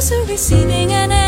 you know?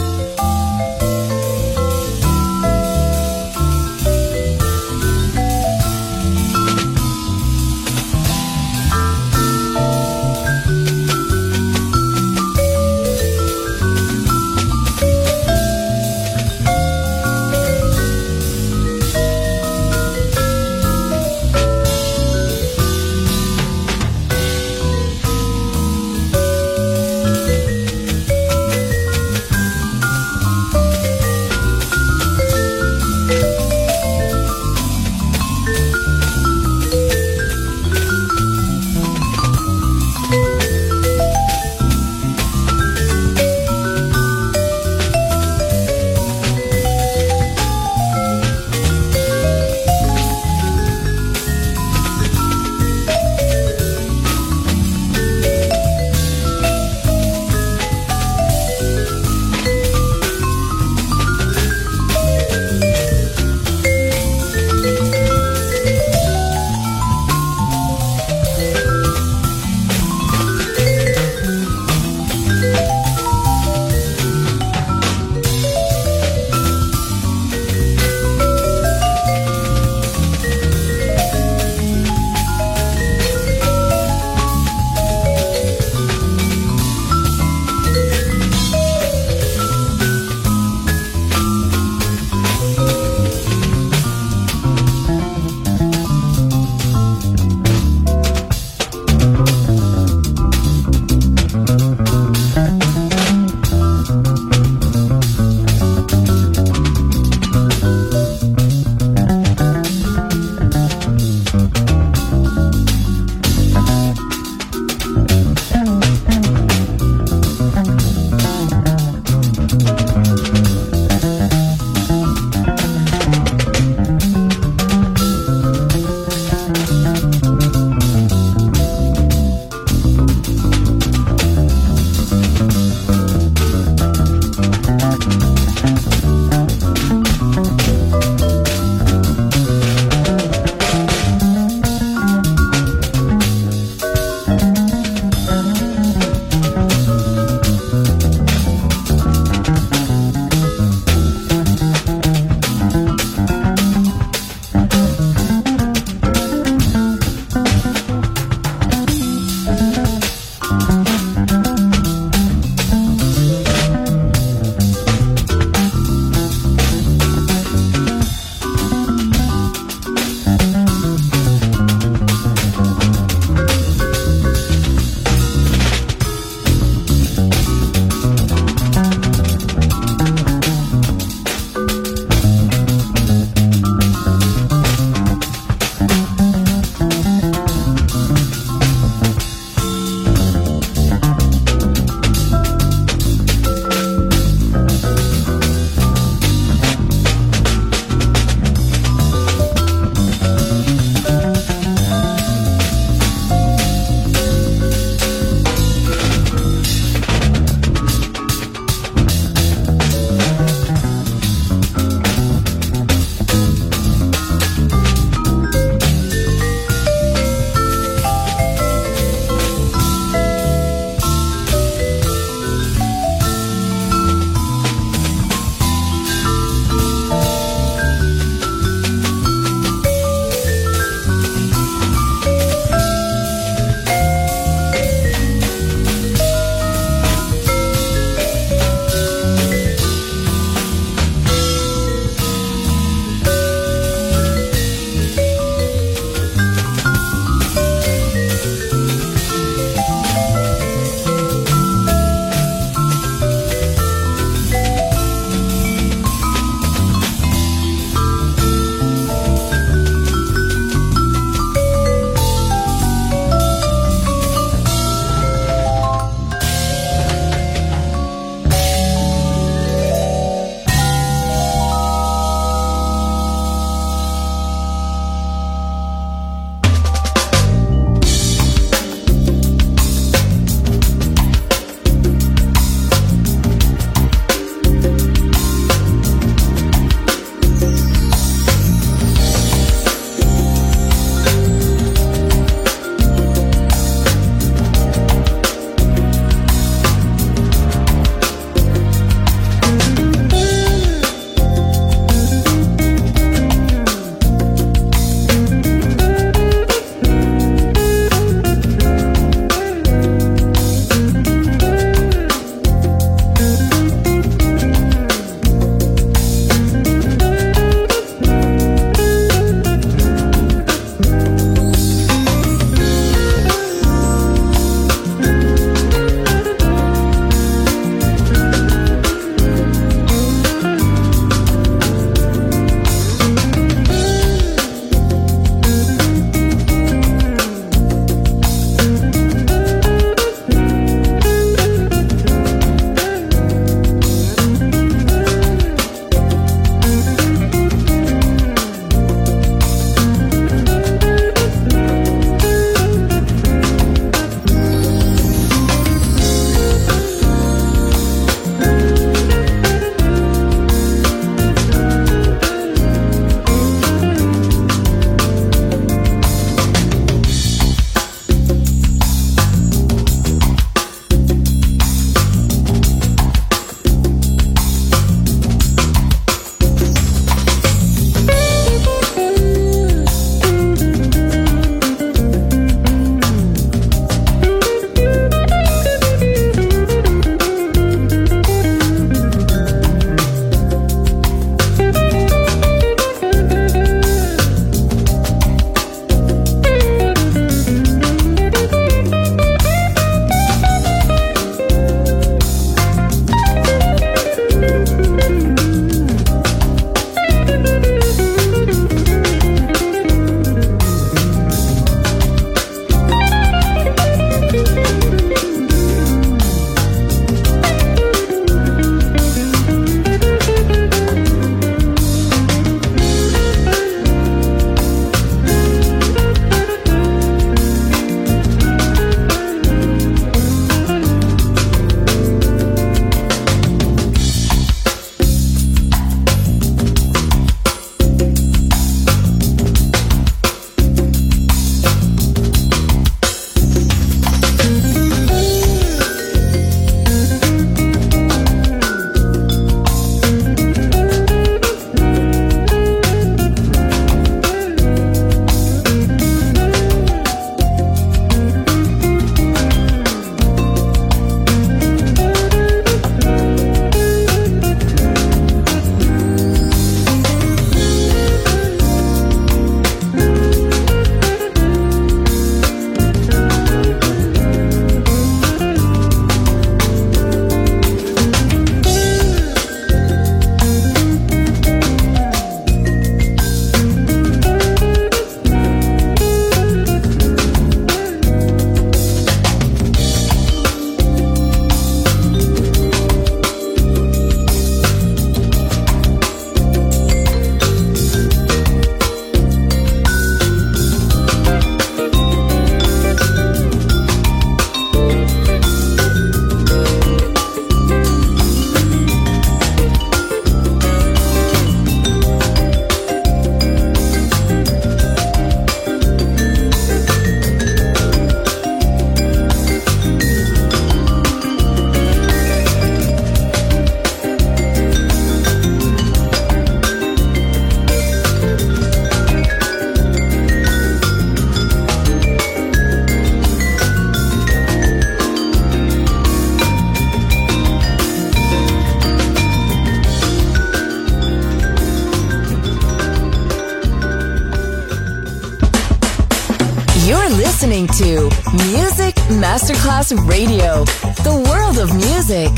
Radio, the world of music.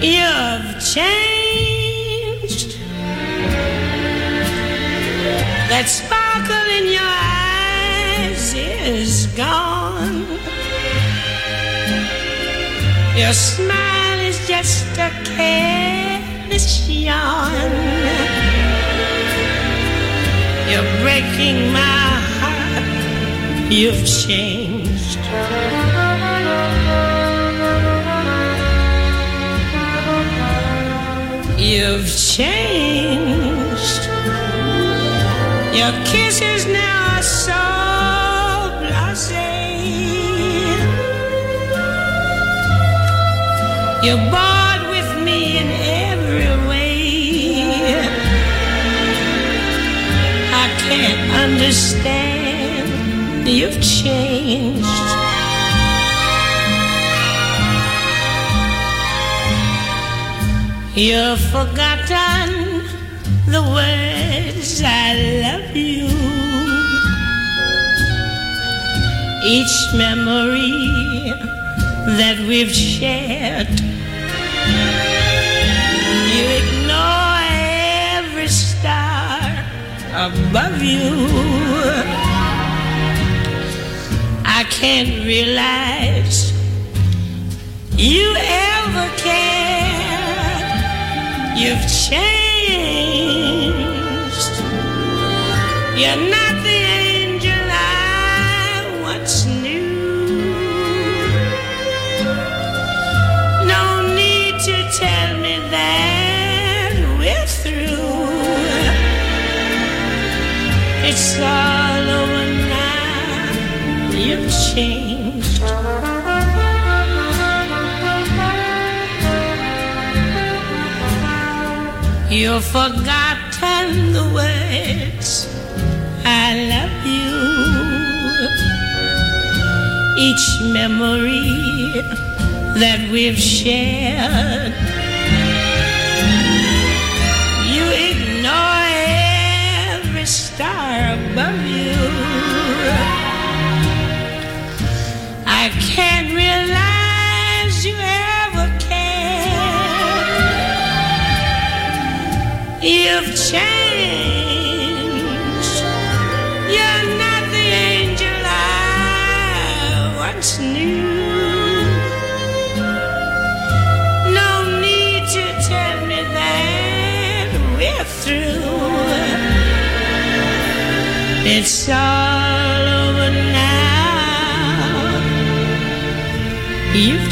You've changed. That sparkle in your eyes is gone. Your smile is just a careless yawn. You're breaking my heart. You've changed. You've changed. Your kisses now are so blasé. You're understand. You've changed. You've forgotten the words I love you. Each memory that we've shared. Above you. I can't realize you ever cared. You've changed. You're not the angel I once knew. No need to tell me that It's all over now. You've changed. You've forgotten the words I love you. Each memory that we've shared. I can't realize you ever cared. You've changed. You're not the angel I once knew. No need to tell me that we're through. It's all You've